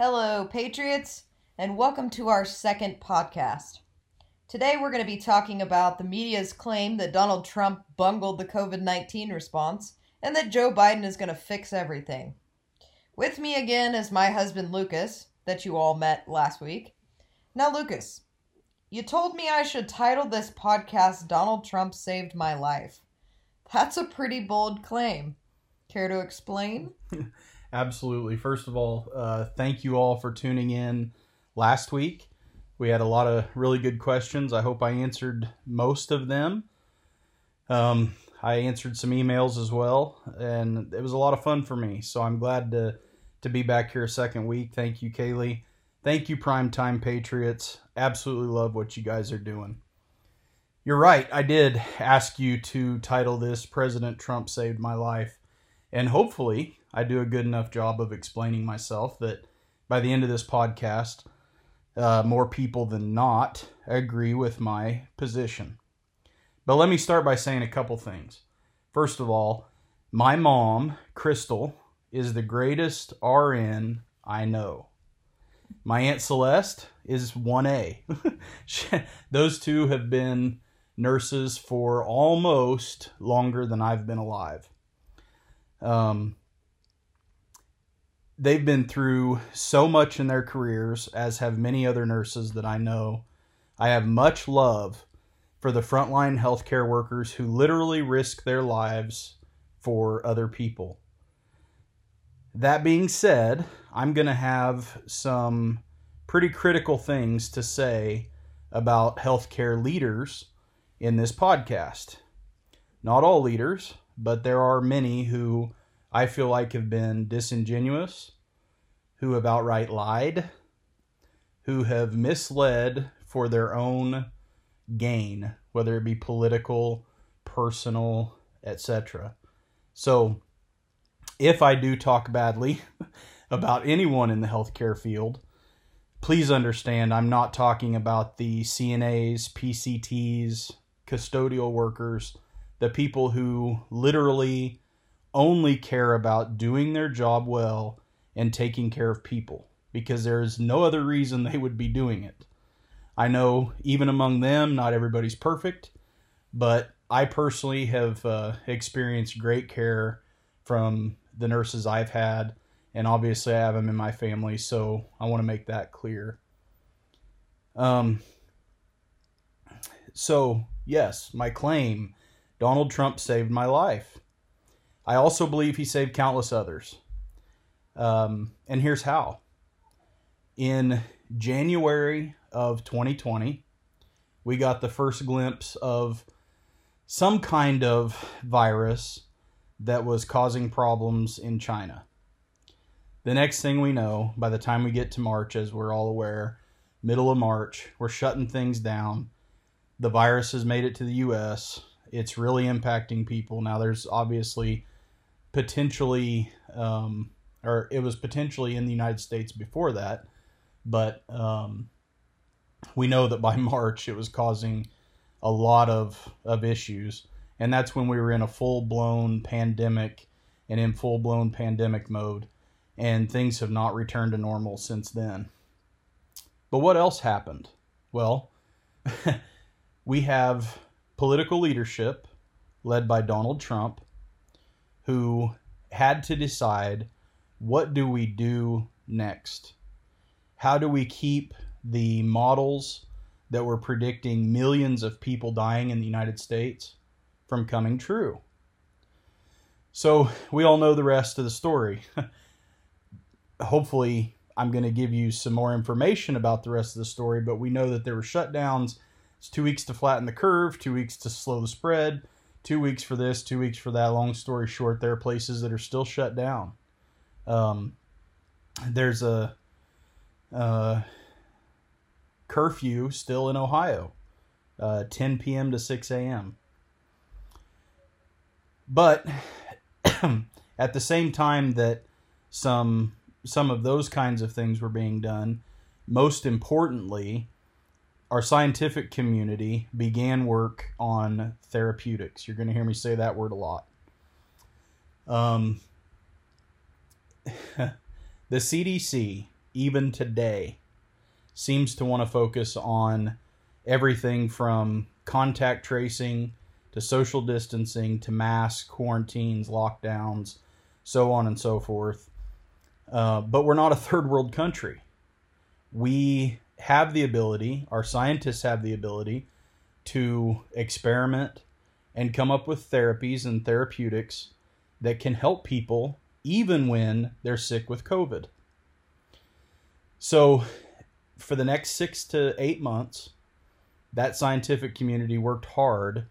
Hello, Patriots, and welcome to our second podcast. Today we're going to be talking about the media's claim that Donald Trump bungled the COVID 19 response and that Joe Biden is going to fix everything. With me again is my husband Lucas, that you all met last week. Now, Lucas, you told me I should title this podcast Donald Trump Saved My Life. That's a pretty bold claim. Care to explain? Absolutely. First of all, uh, thank you all for tuning in last week. We had a lot of really good questions. I hope I answered most of them. Um, I answered some emails as well, and it was a lot of fun for me. So I'm glad to to be back here a second week. Thank you, Kaylee. Thank you, Primetime Patriots. Absolutely love what you guys are doing. You're right. I did ask you to title this President Trump Saved My Life. And hopefully, I do a good enough job of explaining myself that by the end of this podcast, uh, more people than not agree with my position. But let me start by saying a couple things. First of all, my mom, Crystal, is the greatest RN I know. My Aunt Celeste is 1A. Those two have been nurses for almost longer than I've been alive. Um, they've been through so much in their careers, as have many other nurses that I know. I have much love for the frontline healthcare workers who literally risk their lives for other people. That being said, I'm going to have some pretty critical things to say about healthcare leaders in this podcast. Not all leaders, but there are many who I feel like have been disingenuous, who have outright lied, who have misled for their own gain, whether it be political, personal, etc. So, if I do talk badly about anyone in the healthcare field, please understand I'm not talking about the CNAs, PCTs, custodial workers, the people who literally only care about doing their job well and taking care of people because there is no other reason they would be doing it. I know even among them, not everybody's perfect, but I personally have uh, experienced great care from the nurses I've had, and obviously I have them in my family, so I want to make that clear. Um, so, yes, my claim Donald Trump saved my life. I also believe he saved countless others. Um, and here's how. In January of 2020, we got the first glimpse of some kind of virus that was causing problems in China. The next thing we know, by the time we get to March, as we're all aware, middle of March, we're shutting things down. The virus has made it to the US. It's really impacting people. Now, there's obviously potentially, um, or it was potentially in the United States before that, but um, we know that by March it was causing a lot of, of issues and that's when we were in a full blown pandemic and in full blown pandemic mode, and things have not returned to normal since then. But what else happened? Well, we have political leadership led by Donald Trump who had to decide what do we do next? How do we keep the models that were predicting millions of people dying in the United States from coming true. So we all know the rest of the story. Hopefully, I'm going to give you some more information about the rest of the story, but we know that there were shutdowns. It's two weeks to flatten the curve, two weeks to slow the spread, two weeks for this, two weeks for that. Long story short, there are places that are still shut down. Um, there's a uh, curfew still in Ohio, uh, 10 p.m. to 6 a.m. But at the same time that some some of those kinds of things were being done, most importantly, our scientific community began work on therapeutics. You're going to hear me say that word a lot. Um, the CDC, even today, seems to want to focus on everything from contact tracing to social distancing to mass quarantines, lockdowns, so on and so forth. Uh, but we're not a third world country. We have the ability, our scientists have the ability to experiment and come up with therapies and therapeutics that can help people even when they're sick with COVID. So, for the next six to eight months, that scientific community worked hard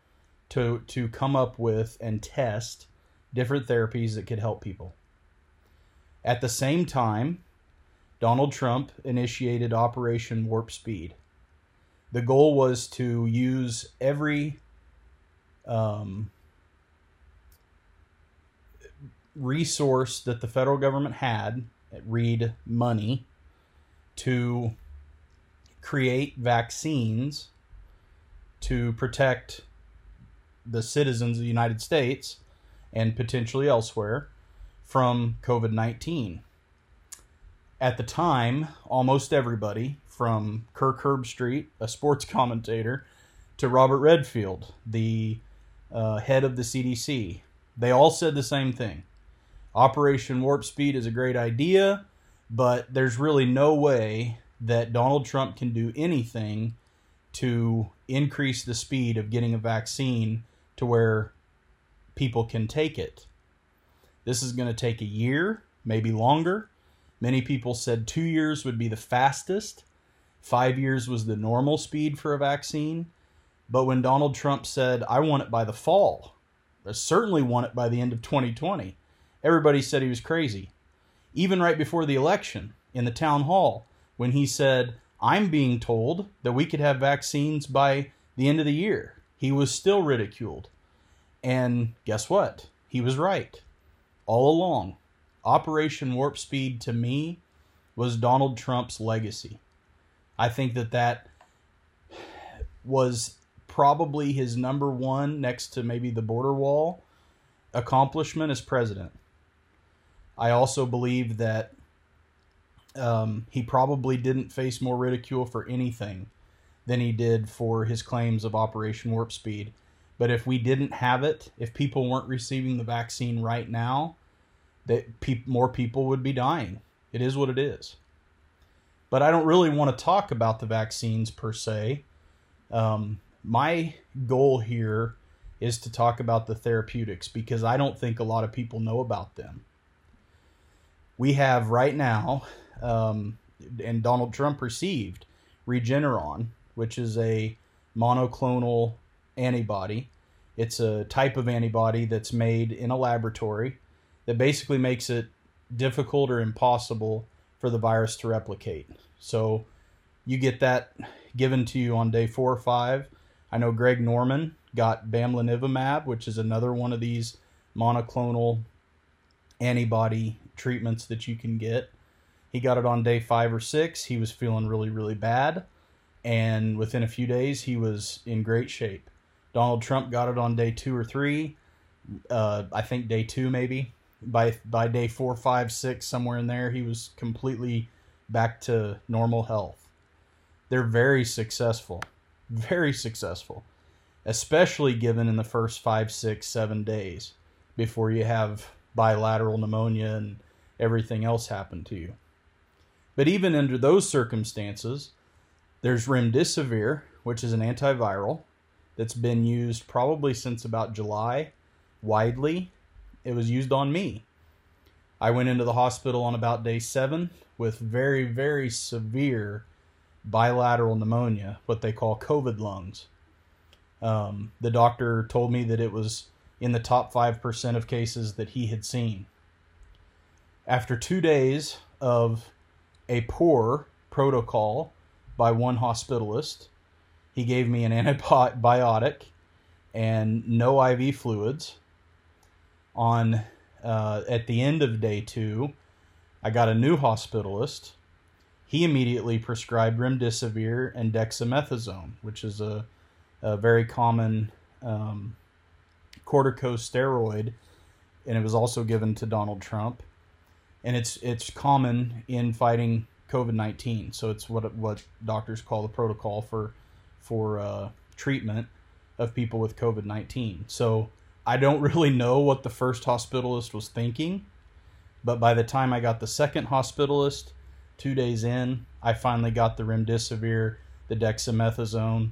to, to come up with and test different therapies that could help people. At the same time, Donald Trump initiated Operation Warp Speed. The goal was to use every um, resource that the federal government had, read money, to create vaccines to protect the citizens of the United States and potentially elsewhere from COVID 19. At the time, almost everybody, from Kirk Herbstreit, a sports commentator, to Robert Redfield, the uh, head of the CDC, they all said the same thing. Operation Warp Speed is a great idea, but there's really no way that Donald Trump can do anything to increase the speed of getting a vaccine to where people can take it. This is going to take a year, maybe longer. Many people said two years would be the fastest. Five years was the normal speed for a vaccine. But when Donald Trump said, I want it by the fall, I certainly want it by the end of 2020, everybody said he was crazy. Even right before the election in the town hall, when he said, I'm being told that we could have vaccines by the end of the year, he was still ridiculed. And guess what? He was right. All along, Operation Warp Speed to me was Donald Trump's legacy. I think that that was probably his number one next to maybe the border wall accomplishment as president. I also believe that um, he probably didn't face more ridicule for anything than he did for his claims of Operation Warp Speed. But if we didn't have it, if people weren't receiving the vaccine right now, that pe- more people would be dying. It is what it is. But I don't really want to talk about the vaccines per se. Um, my goal here is to talk about the therapeutics because I don't think a lot of people know about them. We have right now, um, and Donald Trump received Regeneron, which is a monoclonal antibody. It's a type of antibody that's made in a laboratory that basically makes it difficult or impossible for the virus to replicate. So you get that given to you on day four or five I know Greg Norman got bamlanivimab, which is another one of these monoclonal antibody treatments that you can get. He got it on day five or six. He was feeling really, really bad. And within a few days, he was in great shape. Donald Trump got it on day two or three. Uh, I think day two, maybe. By, by day four, five, six, somewhere in there, he was completely back to normal health. They're very successful very successful, especially given in the first five, six, seven days before you have bilateral pneumonia and everything else happen to you. But even under those circumstances, there's remdesivir, which is an antiviral that's been used probably since about July widely. It was used on me. I went into the hospital on about day seven with very, very severe bilateral pneumonia, what they call COVID lungs. Um, the doctor told me that it was in the top 5% of cases that he had seen. After two days of a poor protocol by one hospitalist, he gave me an antibiotic and no IV fluids. On uh, at the end of day two, I got a new hospitalist he immediately prescribed remdesivir and dexamethasone, which is a, a very common um, corticosteroid, and it was also given to Donald Trump. And it's it's common in fighting COVID nineteen. So it's what what doctors call the protocol for for uh, treatment of people with COVID nineteen. So I don't really know what the first hospitalist was thinking, but by the time I got the second hospitalist, two days in, I finally got the remdesivir, the dexamethasone,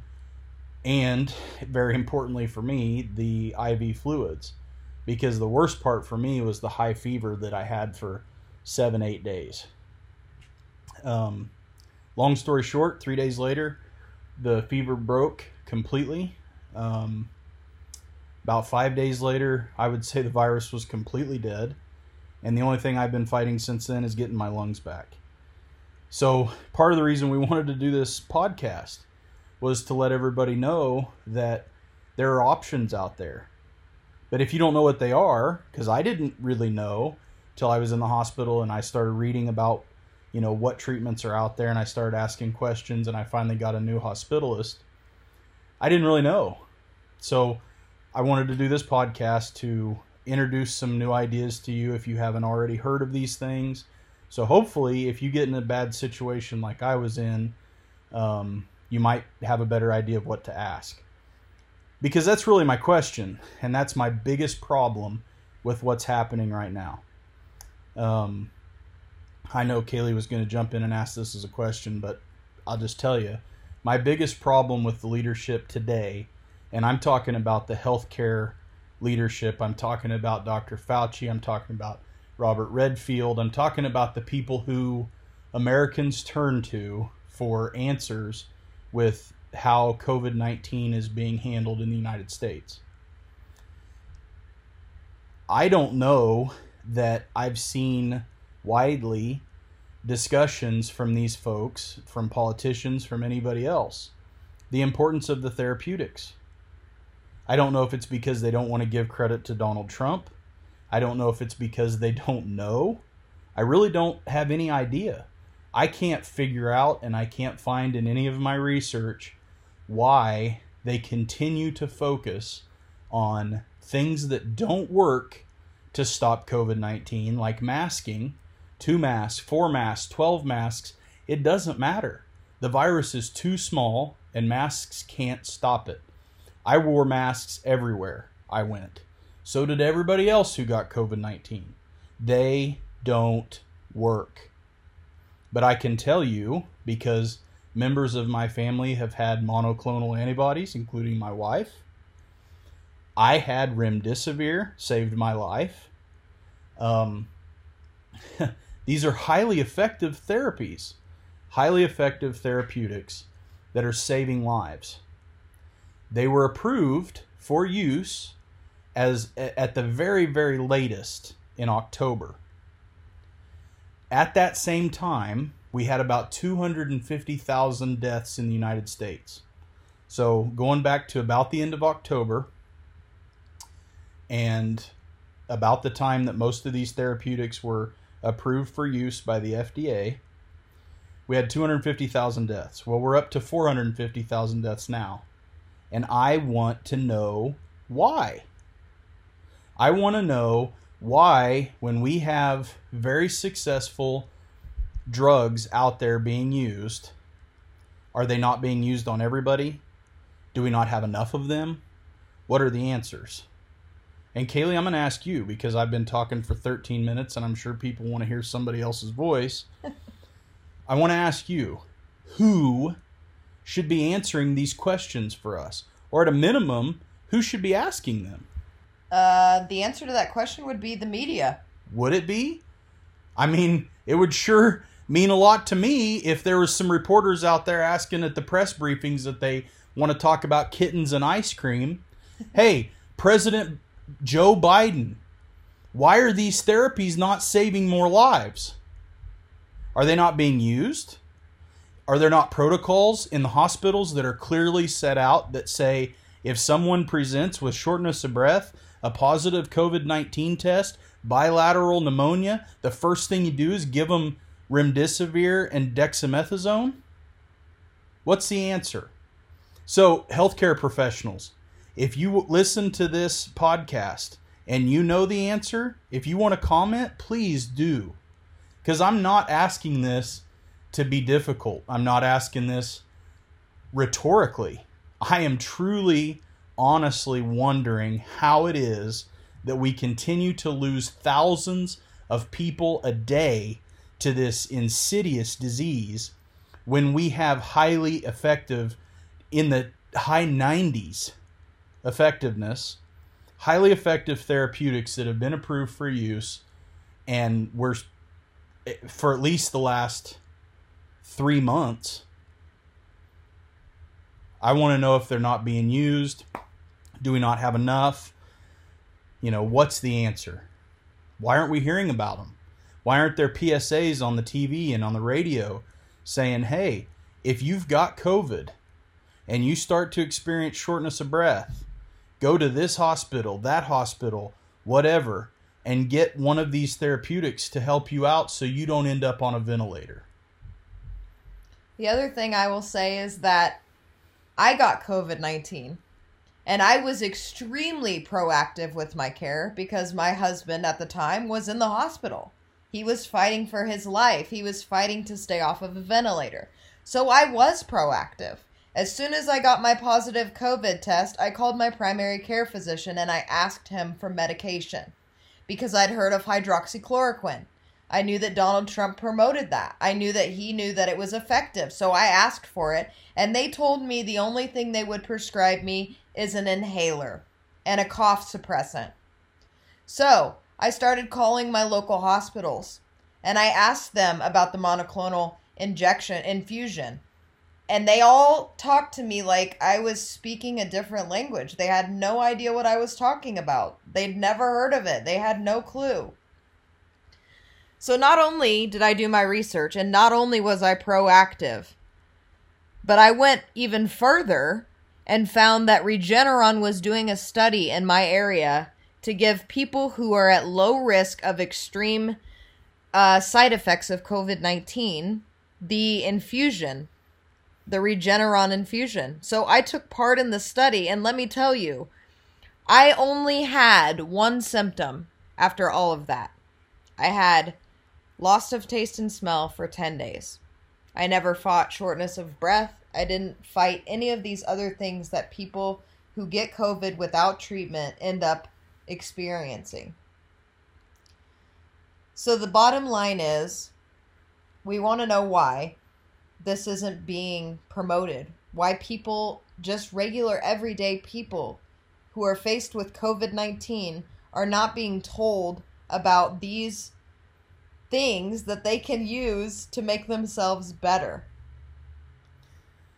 and very importantly for me, the IV fluids. Because the worst part for me was the high fever that I had for seven, eight days. Um, long story short, three days later, the fever broke completely. Um, about five days later, I would say the virus was completely dead. And the only thing I've been fighting since then is getting my lungs back. So, part of the reason we wanted to do this podcast was to let everybody know that there are options out there. But if you don't know what they are, because I didn't really know till I was in the hospital and I started reading about, you know, what treatments are out there and I started asking questions and I finally got a new hospitalist. I didn't really know. So I wanted to do this podcast to introduce some new ideas to you if you haven't already heard of these things. So hopefully, if you get in a bad situation like I was in, um, you might have a better idea of what to ask. Because that's really my question, and that's my biggest problem with what's happening right now. Um, I know Kaylee was going to jump in and ask this as a question, but I'll just tell you my biggest problem with the leadership today, and I'm talking about the healthcare leadership, I'm talking about Dr. Fauci, I'm talking about Robert Redfield, I'm talking about the people who Americans turn to for answers with how COVID 19 is being handled in the United States. I don't know that I've seen widely discussions from these folks, from politicians, from anybody else, the importance of the therapeutics. I don't know if it's because they don't want to give credit to Donald Trump. I don't know if it's because they don't know. I really don't have any idea. I can't figure out and I can't find in any of my research why they continue to focus on things that don't work to stop COVID 19, like masking, two masks, four masks, 12 masks. It doesn't matter. The virus is too small and masks can't stop it. I wore masks everywhere I went. So did everybody else who got COVID 19. They don't work. But I can tell you, because members of my family have had monoclonal antibodies, including my wife, I had remdesivir, saved my life. Um, these are highly effective therapies, highly effective therapeutics that are saving lives. They were approved for use as at the very very latest in October. At that same time, we had about 250,000 deaths in the United States. So, going back to about the end of October and about the time that most of these therapeutics were approved for use by the FDA, we had 250,000 deaths. Well, we're up to 450,000 deaths now. And I want to know why. I want to know why, when we have very successful drugs out there being used, are they not being used on everybody? Do we not have enough of them? What are the answers? And Kaylee, I'm going to ask you because I've been talking for 13 minutes and I'm sure people want to hear somebody else's voice. I want to ask you who should be answering these questions for us? Or at a minimum, who should be asking them? Uh, the answer to that question would be the media. Would it be? I mean, it would sure mean a lot to me if there was some reporters out there asking at the press briefings that they want to talk about kittens and ice cream. hey, President Joe Biden, why are these therapies not saving more lives? Are they not being used? Are there not protocols in the hospitals that are clearly set out that say if someone presents with shortness of breath, a positive COVID 19 test, bilateral pneumonia, the first thing you do is give them remdesivir and dexamethasone? What's the answer? So, healthcare professionals, if you listen to this podcast and you know the answer, if you want to comment, please do. Because I'm not asking this to be difficult. I'm not asking this rhetorically. I am truly, honestly wondering how it is that we continue to lose thousands of people a day to this insidious disease when we have highly effective, in the high 90s effectiveness, highly effective therapeutics that have been approved for use, and we're eh, for at least the last three months. I want to know if they're not being used. Do we not have enough? You know, what's the answer? Why aren't we hearing about them? Why aren't there PSAs on the TV and on the radio saying, hey, if you've got COVID and you start to experience shortness of breath, go to this hospital, that hospital, whatever, and get one of these therapeutics to help you out so you don't end up on a ventilator. The other thing I will say is that I got COVID 19 and I was extremely proactive with my care because my husband at the time was in the hospital. He was fighting for his life. He was fighting to stay off of a ventilator. So I was proactive. As soon as I got my positive COVID test, I called my primary care physician and I asked him for medication because I'd heard of hydroxychloroquine. I knew that Donald Trump promoted that. I knew that he knew that it was effective. So I asked for it, and they told me the only thing they would prescribe me is an inhaler and a cough suppressant. So I started calling my local hospitals and I asked them about the monoclonal injection infusion. And they all talked to me like I was speaking a different language. They had no idea what I was talking about. They'd never heard of it. They had no clue. So not only did I do my research and not only was I proactive, but I went even further and found that Regeneron was doing a study in my area to give people who are at low risk of extreme uh, side effects of COVID 19 the infusion, the Regeneron infusion. So I took part in the study, and let me tell you, I only had one symptom after all of that. I had loss of taste and smell for 10 days. I never fought shortness of breath. I didn't fight any of these other things that people who get COVID without treatment end up experiencing. So the bottom line is we want to know why this isn't being promoted. Why people, just regular everyday people who are faced with COVID 19, are not being told about these things that they can use to make themselves better.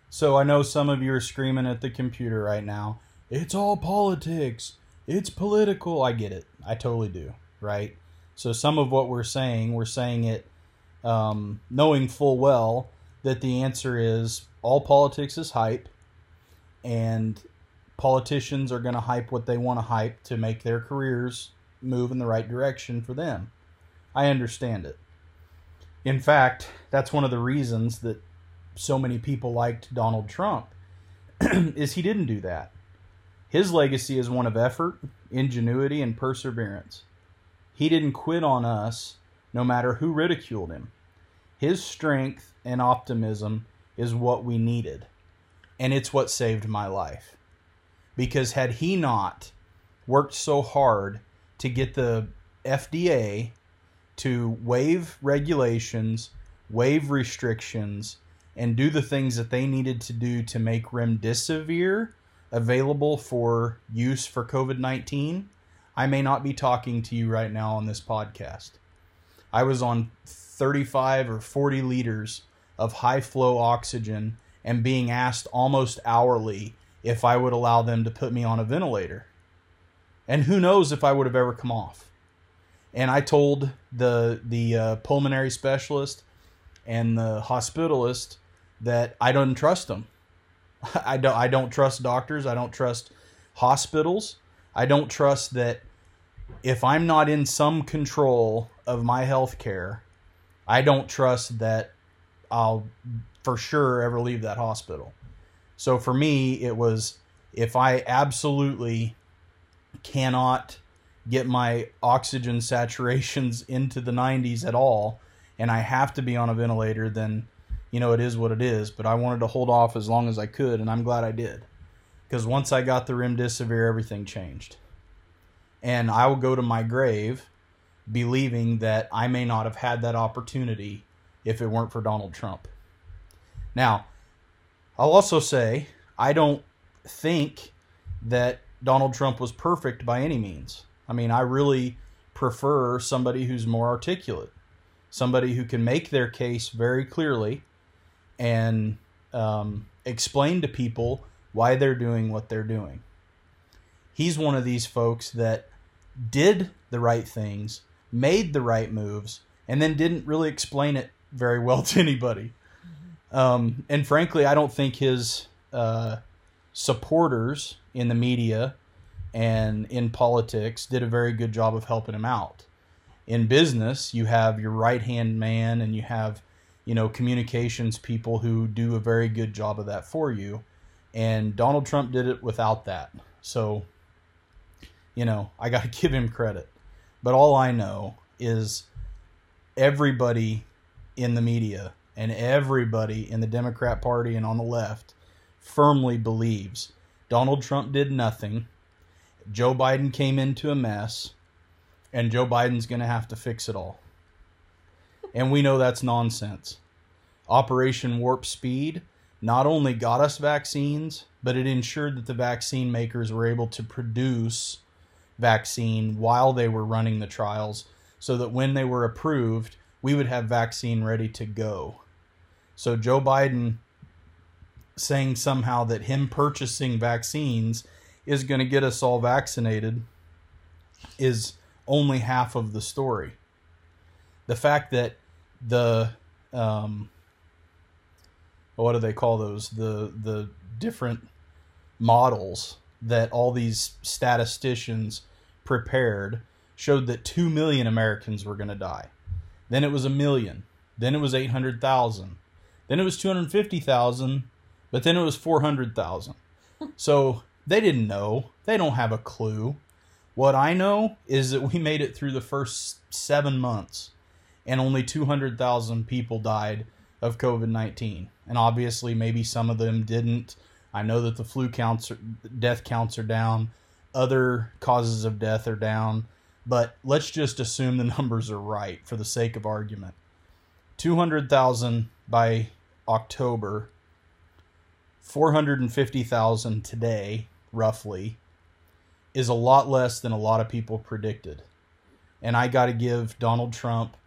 So I know some of you are screaming at the computer right now. It's all politics. It's political. I get it. I totally do. Right. So some of what we're saying, we're saying it um, knowing full well that the answer is all politics is hype, and politicians are going to hype what they want to hype to make their careers move in the right direction for them. I understand it. In fact, that's one of the reasons that so many people liked Donald Trump is he didn't do that. His legacy is one of effort, ingenuity, and perseverance. He didn't quit on us no matter who ridiculed him. His strength and optimism is what we needed, and it's what saved my life. Because had he not worked so hard to get the FDA to waive regulations, waive restrictions, and do the things that they needed to do to make remdesivir available for use for COVID 19, I may not be talking to you right now on this podcast. I was on 35 or 40 liters of high flow oxygen and being asked almost hourly if I would allow them to put me on a ventilator. And who knows if I would have ever come off. And I told the the uh, pulmonary specialist and the hospitalist that I don't trust them. I don't I don't trust doctors. I don't trust hospitals. I don't trust that if I'm not in some control of my health care, I don't trust that I'll for sure ever leave that hospital. So for me, it was if I absolutely cannot get my oxygen saturations into the 90s at all and I have to be on a ventilator, then you know, it is what it is. But I wanted to hold off as long as I could, and I'm glad I did. Because once I got the remdesivir, everything changed. And I will go to my grave believing that I may not have had that opportunity if it weren't for Donald Trump. Now, I'll also say I don't think that Donald Trump was perfect by any means. I mean, I really prefer somebody who's more articulate, somebody who can make their case very clearly and um, explain to people why they're doing what they're doing. He's one of these folks that did the right things, made the right moves, and then didn't really explain it very well to anybody. Um, and frankly, I don't think his uh, supporters in the media and in politics did a very good job of helping him out. In business, you have your right hand man and you have, you know, communications people who do a very good job of that for you. And Donald Trump did it without that. So, you know, I got to give him credit. But all I know is everybody in the media and everybody in the Democrat Party and on the left firmly believes Donald Trump did nothing. Joe Biden came into a mess, and Joe Biden's going to have to fix it all. And we know that's nonsense. Operation Warp Speed not only got us vaccines, but it ensured that the vaccine makers were able to produce vaccine while they were running the trials so that when they were approved, we would have vaccine ready to go. So Joe Biden saying somehow that him purchasing vaccines is going to get us all vaccinated is only half of the story. The fact that the um, what do they call those the the different models that all these statisticians prepared showed that 2 million Americans were going to die. Then it was a million. Then it was 800,000. Then it was 250,000, but then it was 400,000. so they didn't know. They don't have a clue. What I know is that we made it through the first seven months and only 200,000 people died of COVID 19. And obviously, maybe some of them didn't. I know that the flu counts, are, death counts are down, other causes of death are down, but let's just assume the numbers are right for the sake of argument. 200,000 by October, 450,000 today, roughly, is a lot less than a lot of people predicted. And I got to give Donald Trump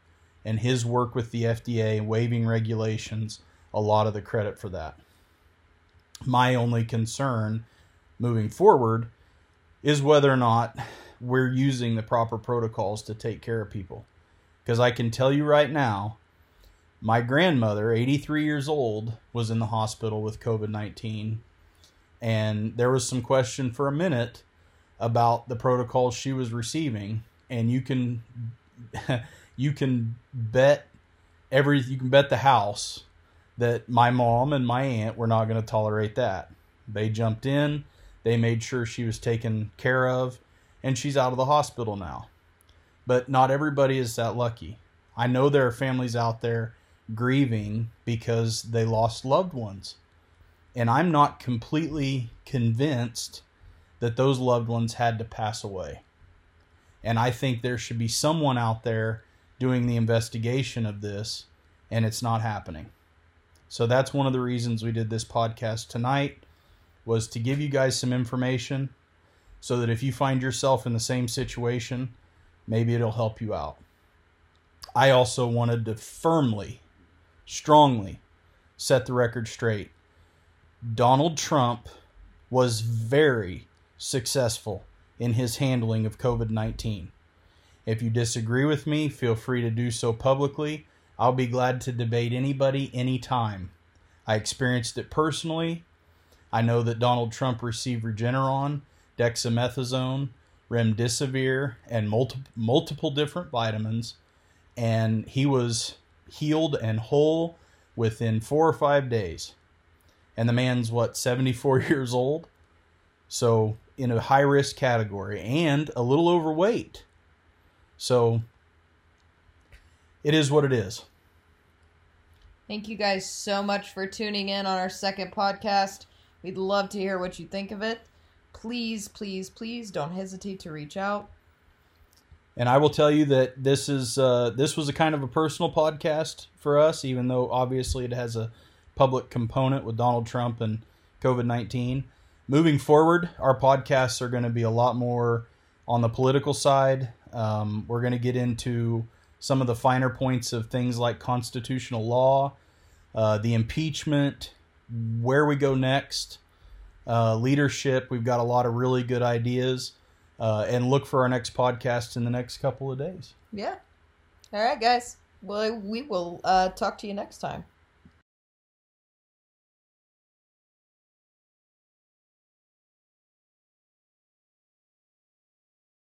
and his work with the FDA waiving regulations a lot of the credit for that. My only concern moving forward is whether or not we're using the proper protocols to take care of people. Because I can tell you right now, my grandmother, 83 years old, was in the hospital with COVID 19. And there was some question for a minute about the protocols she was receiving. And you can. you can bet every you can bet the house that my mom and my aunt were not going to tolerate that. They jumped in, they made sure she was taken care of, and she's out of the hospital now. But not everybody is that lucky. I know there are families out there grieving because they lost loved ones. And I'm not completely convinced that those loved ones had to pass away. And I think there should be someone out there doing the investigation of this, and it's not happening. So that's one of the reasons we did this podcast tonight was to give you guys some information so that if you find yourself in the same situation, maybe it'll help you out. I also wanted to firmly, strongly set the record straight. Donald Trump was very successful in his handling of COVID 19. If you disagree with me, feel free to do so publicly. I'll be glad to debate anybody anytime. I experienced it personally. I know that Donald Trump received Regeneron, dexamethasone, remdesivir, and multi- multiple different vitamins, and he was healed and whole within four or five days. And the man's what, 74 years old? So, in a high risk category and a little overweight. So it is what it is. Thank you guys so much for tuning in on our second podcast. We'd love to hear what you think of it. Please, please, please don't hesitate to reach out. And I will tell you that this is uh, this was a kind of a personal podcast for us, even though obviously it has a public component with Donald Trump and COVID nineteen. Moving forward, our podcasts are going to be a lot more on the political side. Um, we're going to get into some of the finer points of things like constitutional law, uh, the impeachment, where we go next, uh, leadership. We've got a lot of really good ideas. Uh, and look for our next podcast in the next couple of days. Yeah. All right, guys. Well, we will uh, talk to you next time.